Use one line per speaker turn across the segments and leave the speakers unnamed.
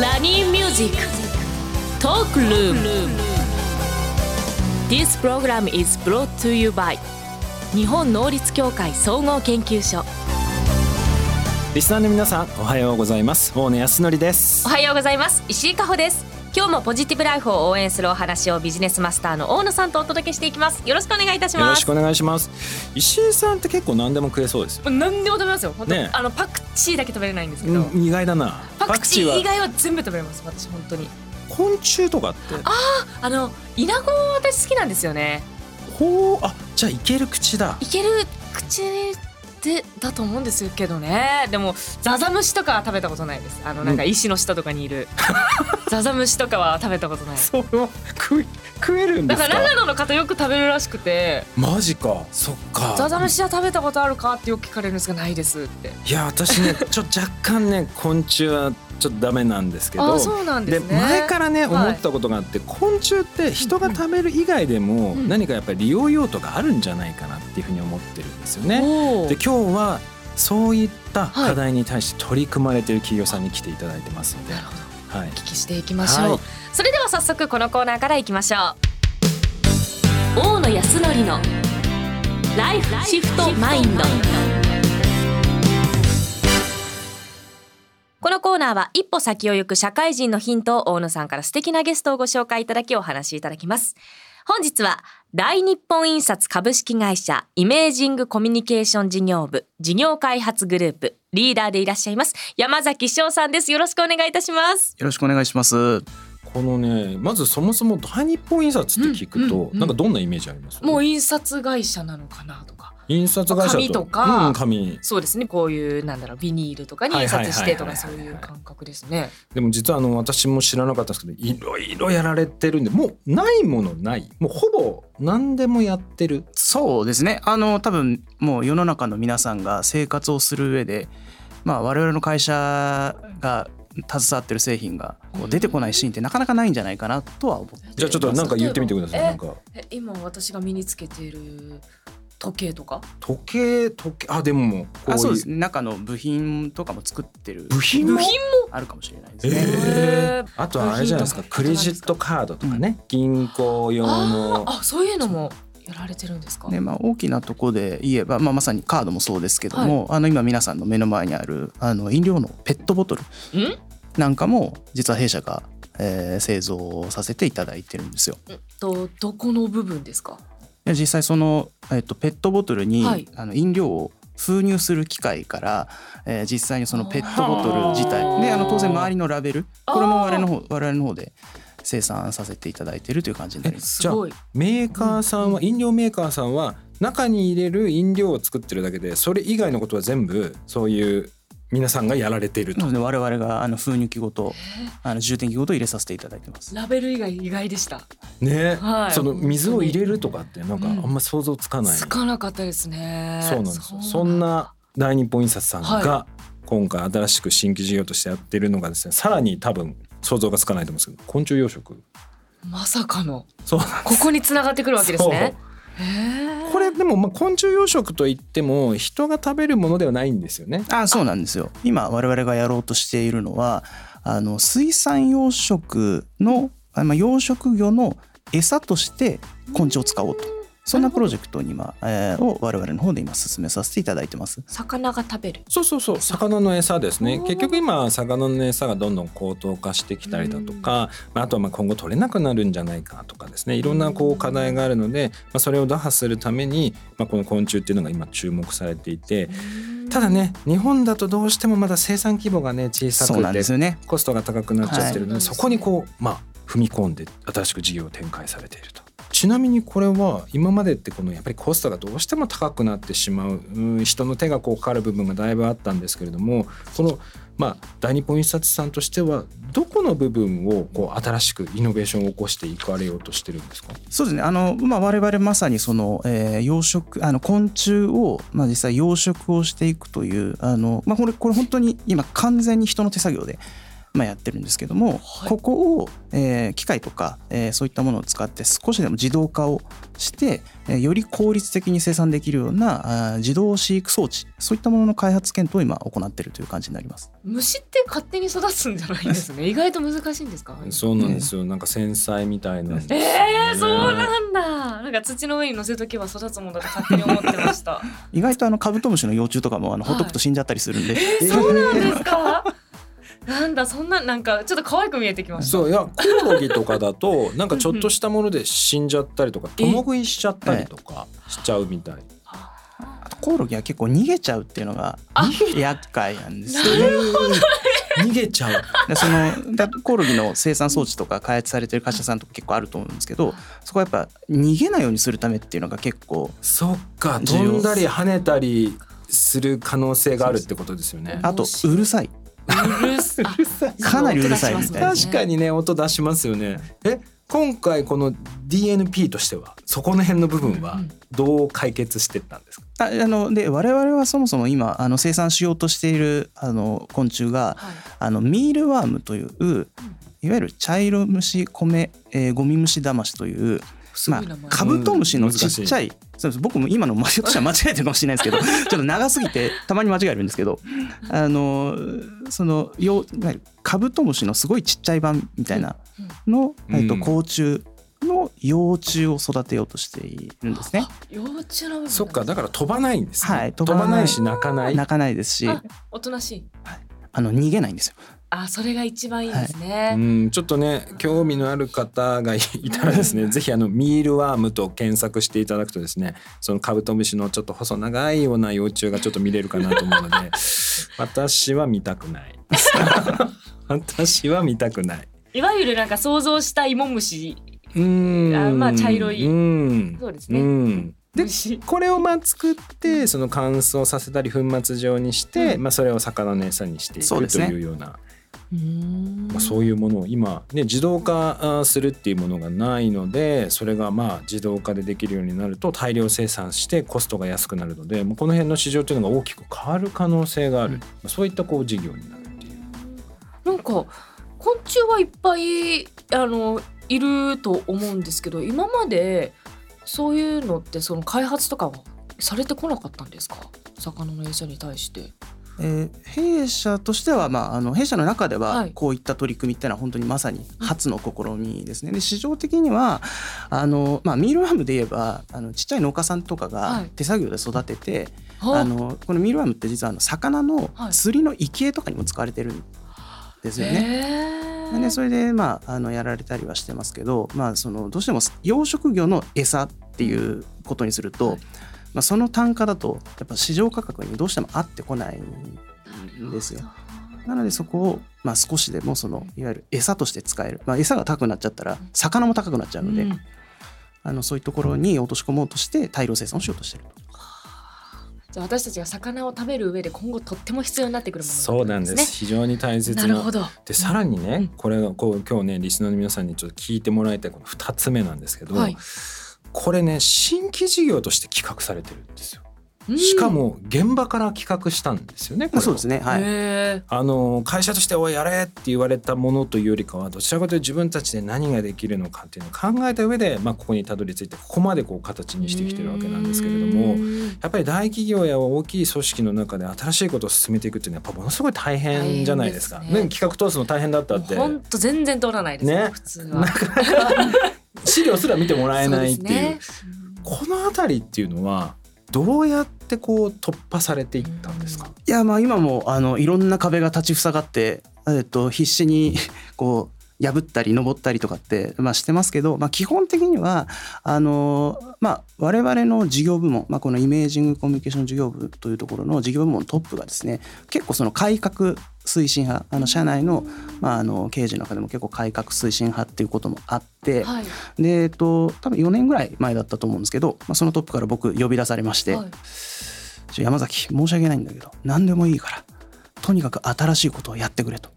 ソニーミュージックトークルーム This program is brought to you by 日本能率協会総合研究所
リスナーの皆さんおはようございます。大野泰敬です。
おはようございます。石井加穂です今日もポジティブライフを応援するお話をビジネスマスターの大野さんとお届けしていきます。よろしくお願いいたします。
よろしくお願いします。石井さんって結構何でも食えそうですよ。
何でも食べますよ本当、
ね
あのパクチーだけ食べれないんですけど、
うん意外だな。
パクチー以
は。
外は全部食べれます私本当に。
昆虫とかって？
あのイナゴ私好きなんですよね。
ほうあじゃあいける口だ。
いける口でだと思うんですけどね。でもザザムシとかは食べたことないです。あのなんか石の下とかにいる、ザザムシとかは食べたことない。
それは食い食えるんですか？
だから長野の方よく食べるらしくて。
マジか。そっか。
ザザムシは食べたことあるかってよく聞かれるんですがないですって。
いや私ねちょ若干ね昆虫はちょっとダメなんですけど
あそうなんで
前からね
はい。
思ったことがあって、昆虫って人が食べる以外でも
うん。
何かやっぱり利用用途があるんじゃないかなっていうふうに思ってるんですよね。で今日はそういった課題に対して取り組まれている企業さんに来ていただいてますので、はい。
お、聞きしていきましょう、
はい。
それでは早速このコーナーからいきましょう。大野康則のライフシフトマインドこのコーナーは一歩先を行く社会人のヒントを大野さんから素敵なゲストをご紹介いただきお話しいただきます。本日は大日本印刷株式会社イメージングコミュニケーション事業部事業開発グループリーダーでいらっしゃいます山崎翔さんです。よろしくお願いいたします。
よろしくお願いします。
このねまずそもそも大日本印刷って聞くと、
うんうん。うん
なんかどんなイメージあります？
もう印刷会社なのかなとか。
印刷会社と。
紙とか。
うん、紙。
そうですね。こういうなんだろうビニールとかに印刷してとかそう
い
う感覚ですね。
でも実はあの私も知らなかったんですけどいろいろやられてるんでもうないものない。もうほぼ何でもやってる。
そうですね。あの多分もう世の中の皆さんが生活をする上で、まあ我々の会社が携わってる製品がこう出てこないシーンってなかなかないんじゃないかなとは思って。
じゃあちょっとなんか言ってみてください
え
なんか。
え今私が身につけている時計とか？
時計時計あでももうこういう。
あそうですね。中の部品とかも作ってる。
部品も？
部品
あるかもしれないです
え
ね。
へー。
ー。あとはあれじゃないですかクレジットカードとかね、銀行用の。
あそういうのもやられてるんですか、
ねまあ、大きなところで言えば、まあ、まさにカードもそうですけども、あの今皆さんの目の前にあるあの飲料のペットボトル
ん？
なんかも実は弊社が、えー製造させていただいてるんですよ。
とどこの部分ですか？
で実際その、えっとペットボトルに、
はい。
あの飲料を封入する機械から、えー実際にそのペットボトル自体
はあ
であの当然周りのラベルこれも我々の
あ
方我々の方で生産させていただいているという感じになります。
すごい。
メーカーさんは飲料メーカーさんは中に入れる飲料を作ってるだけでそれ以外のことは全部そういう皆さんがやられていると。
なので我々があの封入器ごとあの充填器ごと入れさせていただいてます。
ラベル以外意外でした。
ね、
はい。
その水を入れるとかってなんかあ
うん
んま想像つかない、
つかなかったですね。
そうなんですよ。そ
うん
な大日本印刷さんが
は
今回新しく新規事業としてやってるのがですねさらに多分想像がつかないと思うんですけど昆虫養殖。
まさかの。
そうなんです。
ここに繋がってくるわけですね。
これでもまあ昆虫養殖といっても人が食べるものではないんですよね。
あそうなんですよ。今我々がやろうとしているのはあの水産養殖の、あまあ、養殖魚の餌として昆虫を使おうとそんなプロジェクトに今、えーを我々の方で今進めさせていただいてます。
魚が食べる。
そうそうそう。魚の餌ですね。結局今魚の餌がどんどん高騰化してきたりだとか、まああとはまあ今後取れなくなるんじゃないかとかですね。いろんなこう課題があるので、まあ、それを打破するために、まあ、この昆虫っていうのが今注目されていてただね日本だとどうしてもまだ生産規模がね小さくて
ですよね。
コストが高くなっちゃってるので、
はい。
そこにこうまあ踏み込んで新しく事業を展開されていると。ちなみにこれは今までってこのやっぱりコストがどうしても高くなってしまううん人の手がこうかかる部分がだいぶあったんですけれどもこのまあ大日本印刷さんとしてはどこの部分をこう新しくイノベーションを起こしていかれようとしてるんですか？
そうですね。あのまあ我々まさにその、えー養殖あの昆虫をまあ実際養殖をしていくというあのまあこれこれ本当に今完全に人の手作業でまあ、やってるんですけども、
はい。
ここを、えー機械とか、えーそういったものを使って少しでも自動化をして、えーより効率的に生産できるようなあー自動飼育装置そういったものの開発検討を今行っているという感じになります。
虫って勝手に育つんじゃないんですね。意外と難しいんですか？
そうなんですよ。なんか繊細みたいな。ね
えー、そうなんだ。なんか土の上に乗せとけば育つもんだと勝手に思ってました。
意外とあのカブトムシの幼虫とかもあの
はい。
ほっとくと死んじゃったりするんで、
そうなんですか？なんだそんななんかちょっと可愛く見えてきました。
そういやコオロギとかだとなんかちょっとしたもので死んじゃったりとか
え
共食いしちゃったりとかしちゃうみたい。
あとコオロギは結構逃げちゃうっていうのが
あ。
厄介なんですよ
な
ね。
逃げちゃう。
でそのだコオロギの生産装置とか開発されてる会社さんとか結構あると思うんですけどそこはやっぱ逃げないようにするためっていうのが結構
そっか飛んだり跳ねたりする可能性があるってことですよね。
あとうるさいう
るさあ
かなりうるさいみたいな
確かにね音出しますよね。え今回この DNP としてはそこの辺の部分はどう解決してったんですか、
ああので我々はそもそも今あの生産しようとしているあの昆虫が
はい。
あのミールワームといういわゆる茶色虫米、えーゴミ虫ダマシというまあカブトムシのちっちゃ
うん
い、そうです。僕も今のひょっとしたら間違えてるかもしれないですけど ちょっと長すぎてたまに間違えるんですけどあのそのよカブトムシのすごいちっちゃい版みたいなの、
うん
えっと
うん
甲虫の幼虫を育てようとしているんですね。
幼虫の部分
そっかだから飛ばないんですね、
はい
飛ばないし泣かない。
泣かないですし。
あおとなしい。
あの逃げないんですよ。
あそれが一番いいです
う
ね、
んちょっとね興味のある方がいたらですねぜひあのミールワームと検索していただくとですねそのカブトムシのちょっと細長いような幼虫がちょっと見れるかなと思うので 私は見たくない。私は見たくない。
いわゆるなんか想像した芋虫。
うん。
あまあ茶色い。
うん。
そうですね。
うん。で
虫。
これをまあ作ってその乾燥させたり粉末状にして、まあ、それを魚の餌にしていくというようなまあ、そういうものを今、ね、自動化あするっていうものがないのでそれがまあ自動化でできるようになると大量生産してコストが安くなるのでもうこの辺の市場というのが大きく変わる可能性がある、
うん
まあそういったこう事業になるっていう。
なんか昆虫はいっぱいあのいると思うんですけど今までそういうのってその開発とかはされてこなかったんですか？魚の餌に対して。
えー弊社としては、まあ、あの弊社の中で
は
はい。こういった取り組みっていうのは本当にまさに初の試みですね。で市場的にはあの、まあ、ミールワームで言えばあのちっちゃい農家さんとか
はい。
が手作業で育てて、
は
あ。のこのミールワームって実はあの魚の
はい。
釣りの生き餌とかにも使われてるんですよね。
へー。
でそれで、まあ、あのやられたりはしてますけど、まあ、そのどうしても養殖魚の餌っていうことにすると、
はい
まあ、その単価だとやっぱ市場価格にどうしても合ってこないんですよ。なのでそこを、まあ、少しでもそのいわゆる餌として使える、まあ、餌が高くなっちゃったら魚も高くなっちゃうので、
うん。
あのそういうところに落とし込もうとして大量生産をしようとしてると。
じゃあ私たちが魚を食べる上で今後とっても必要になってくるもの
そうなんです。
ね。
非常に大切な。
なるほど。
でさらにね、
うん。
これがこう今日ねリスナーの皆さんにちょっと聞いてもらいたいこの2つ目なんですけど、
はい
これね新規事業として企画されてるんですよ。
うん
しかも現場から企画したんですよね。
そうですね、はい
へ
あの会社として「おいやれ」って言われたものというよりかはどちらかというと自分たちで何ができるのかっていうのを考えた上で、まあ、ここにたどり着いてここまでこう形
ー
にしてきてるわけなんですけれどもやっぱり大企業や大きい組織の中で新しいことを進めていくっていうのはやっぱものすごい大変じゃないですか。
ね
ね企画通すの大変だったって
本当全然通らないですね
ね
普通は。
資料すら見てもらえないっていう。
ね。
この辺りっていうのはどうやってこう突破されていったんですか、
いやまあ今もあのいろんな壁が立ち塞がって、えっと、必死にこう破ったり登ったりとかって、まあ、してますけど、まあ、基本的にはあの、まあ、我々の事業部門、まあ、このイメージングコミュニケーション事業部というところの事業部門のトップがですね結構その改革推進派あの社内の,、まあ、あの経営陣の中でも結構改革推進派っていうこともあって、
はい。
でえっと多分4年ぐらい前だったと思うんですけど、まあ、そのトップから僕呼び出されまして。
はい。
ちょ山崎申し訳ないんだけど何でもいいからとにかく新しいことをやってくれと。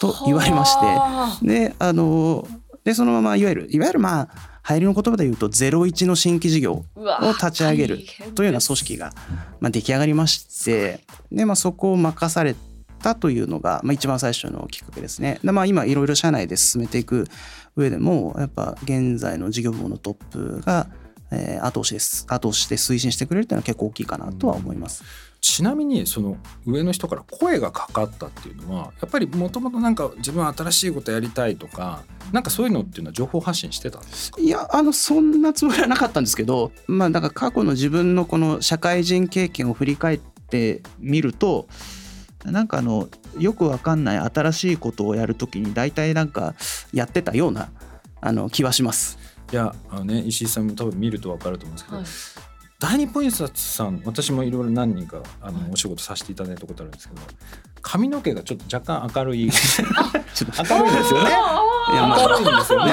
と言われまして。
はあ。
であのでそのままいわゆるいわゆるまあ流行りの言葉で言うと01の新規事業を立ち上げるというような組織が、まあ、出来上がりましてで、まあ、そこを任されったというのが、まあ、一番最初のきっかけですね。でまあ、今いろいろ社内で進めていく上でもやっぱ現在の事業部のトップが、えー、後押しです後押しして推進してくれるっていうのは結構大きいかなとは思います。
ちなみにその上の人から声がかかったっていうのはやっぱりもともとなんか自分は新しいことやりたいとかなんかそういうのっていうのは情報発信してたんですか？
いやあのそんなつもりはなかったんですけどまあだから過去の自分のこの社会人経験を振り返ってみるとなんかあのよくわかんない新しいことをやるときに大体なんかやってたようなあの気はします。
いやあのね石井さんも多分見るとわかると思うんですけど、はい大日本印刷さん私もいろいろ何人かあの、お仕事させていただいたことあるんですけど髪の毛がちょっと若干明るい 明るいですよね。明るいんですよね。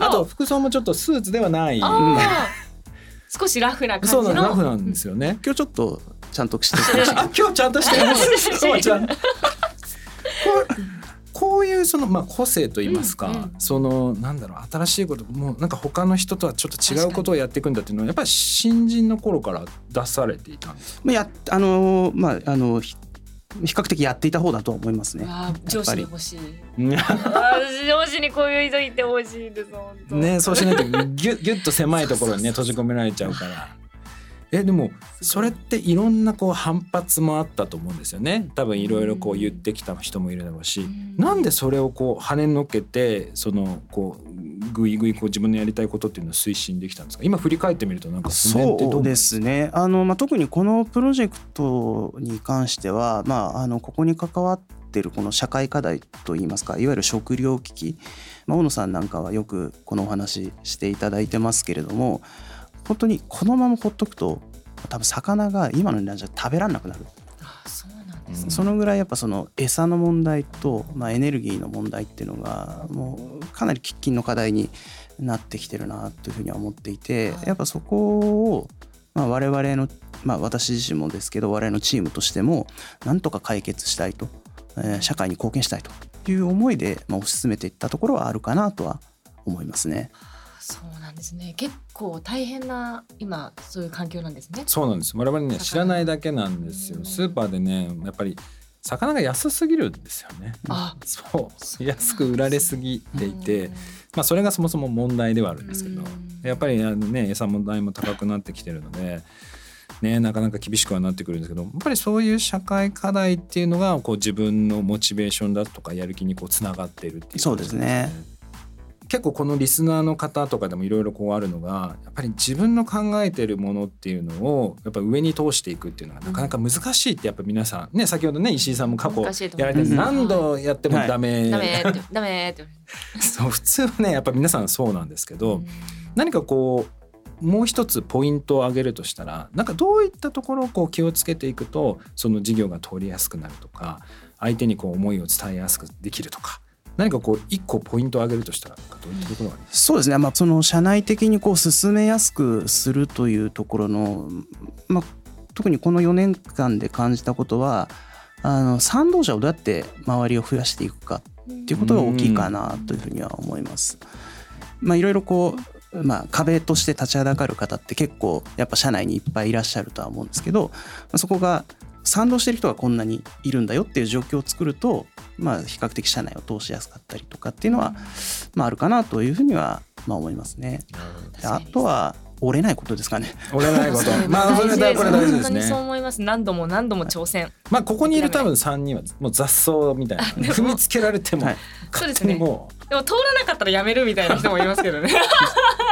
あと服装もちょっとスーツではない。
少しラフな感じ
そうラフなんですよね。
今日ちょっとちゃんとして
今日ちゃんとしてます。そうちゃん。そのまあ個性と言いますか、うんうん、そのなんだろう新しいこともうなんか他の人とはちょっと違うことをやっていくんだっていうのはやっぱり新人の頃から出されていたんです
か？やあのまああの比較的やっていた方だと思いますね。
上司に欲しい。上司にこういう人いて欲しいです。
ね、そうしないとギュギュッと狭いところにね閉じ込められちゃうから。えでもそれっていろんなこう反発もあったと思うんですよね。多分いろいろこう言ってきた人もいるだろうし、うなんでそれをこう跳ねのけてそのこうぐいぐいこう自分のやりたいことっていうのを推進できたんですか？今振り返ってみるとなんか
そうですね。あの、まあ、特にこのプロジェクトに関しては、まあ、あのここに関わってるこの社会課題といいますかいわゆる食料危機、まあ、大野さんなんかはよくこのお話していただいてますけれども本当にこのままほっとくと多分魚が今の値段じゃ食べられなくなる。そのぐらいやっぱその餌の問題と、まあ、エネルギーの問題っていうのがもうかなり喫緊の課題になってきてるなというふうには思っていてやっぱそこを、まあ、我々の、まあ、私自身もですけど我々のチームとしてもなんとか解決したいと、えー、社会に貢献したいという思いで、まあ、推し進めていったところはあるかなとは思いますね。
そうなんですね。結構大変な今そういう環境なんですね。
そうなんです。我々ね知らないだけなんですよ。スーパーでねやっぱり魚が安すぎるんですよね。あそう。安く売られすぎていてまあそれがそもそも問題ではあるんですけどやっぱりあのね餌問題も高くなってきてるのでね、なかなか厳しくはなってくるんですけどやっぱりそういう社会課題っていうのがこう自分のモチベーションだとかやる気にこうつながっているっていう、ね、
そうですね。
結構このリスナーの方とかでもいろいろこうあるのがやっぱり自分の考えてるものっていうのをやっぱ上に通していくっていうのがなかなか難しいってやっぱ皆さんね先ほどね石井さんも過去やられて何度やってもダメ、
ダメダメって。
そう普通はねやっぱ皆さんそうなんですけど、何かこうもう一つポイントを挙げるとしたらなんかどういったところをこう気をつけていくとその事業が通りやすくなるとか相手にこう思いを伝えやすくできるとか何かこう一個ポイントを挙げるとしたらどういったところがあります
そうですね、まあ、その社内的にこう進めやすくするというところの、まあ、特にこの4年間で感じたことはあの賛同者をどうやって周りを増やしていくかっていうことが大きいかなというふうには思います。まあ、いろいろこうまあ、壁として立ちはだかる方って結構やっぱ社内にいっぱいいらっしゃるとは思うんですけどそこが賛同してる人がこんなにいるんだよっていう状況を作ると、まあ、比較的社内を通しやすかったりとかっていうのは、まあ、あるかなというふうには、まあ、思いますね。あとは折れないことですかね。
折れないこと。まあ、それこれ大事ですね。
そう思います。何度も何度も挑戦。
まあ、ここにいる多分三人はもう雑草みたいな。踏みつけられても。
そうですね。でも通らなかったらやめるみたいな人もいますけどね。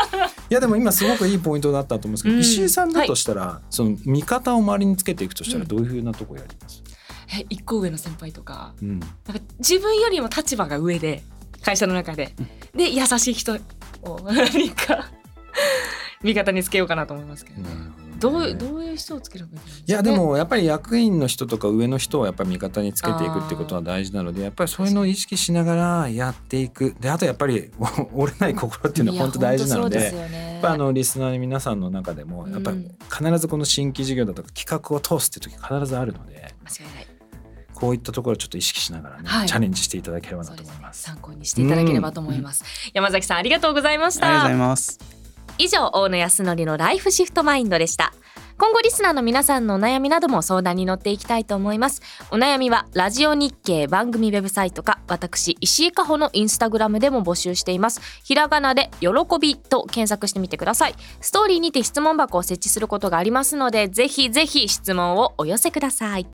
いやでも今すごくいいポイントだったと思うんですけど、うん、石井さんだとしたら、はい、その見方を周りにつけていくとしたらどういうふうなとこやります、
うん、え一個上の先輩とか。うん、なんか自分よりも立場が上で会社の中で、で優しい人を 何か味方につけようかなと思いますけど、ね、どうどういう人をつけるかい
いやでもやっぱり役員の人とか上の人をやっぱり味方につけていくっていうことは大事なのでやっぱりそういうのを意識しながらやっていくであとやっぱり 折れない心っていうのは本当大事なので、ね、やっぱあのリスナーの皆さんの中でもやっぱり必ずこの新規事業だとか企画を通すっていう時必ずあるので。
間違いない
こういったところをちょっと意識しながらね、はい、チャレンジしていただければなと思います。
すね、参考にしていただければと思います。山崎さんありがとうございました。
ありがとうございます。
以上大野康則のライフシフトマインドでした。
今後リスナーの皆さんのお悩みなども相談に乗っていきたいと思います。お悩みはラジオ日経番組ウェブサイトか私石井加穂のインスタグラムでも募集しています。ひらがなで喜びと検索してみてください。ストーリーにて質問箱を設置することがありますのでぜひぜひ質問をお寄せください。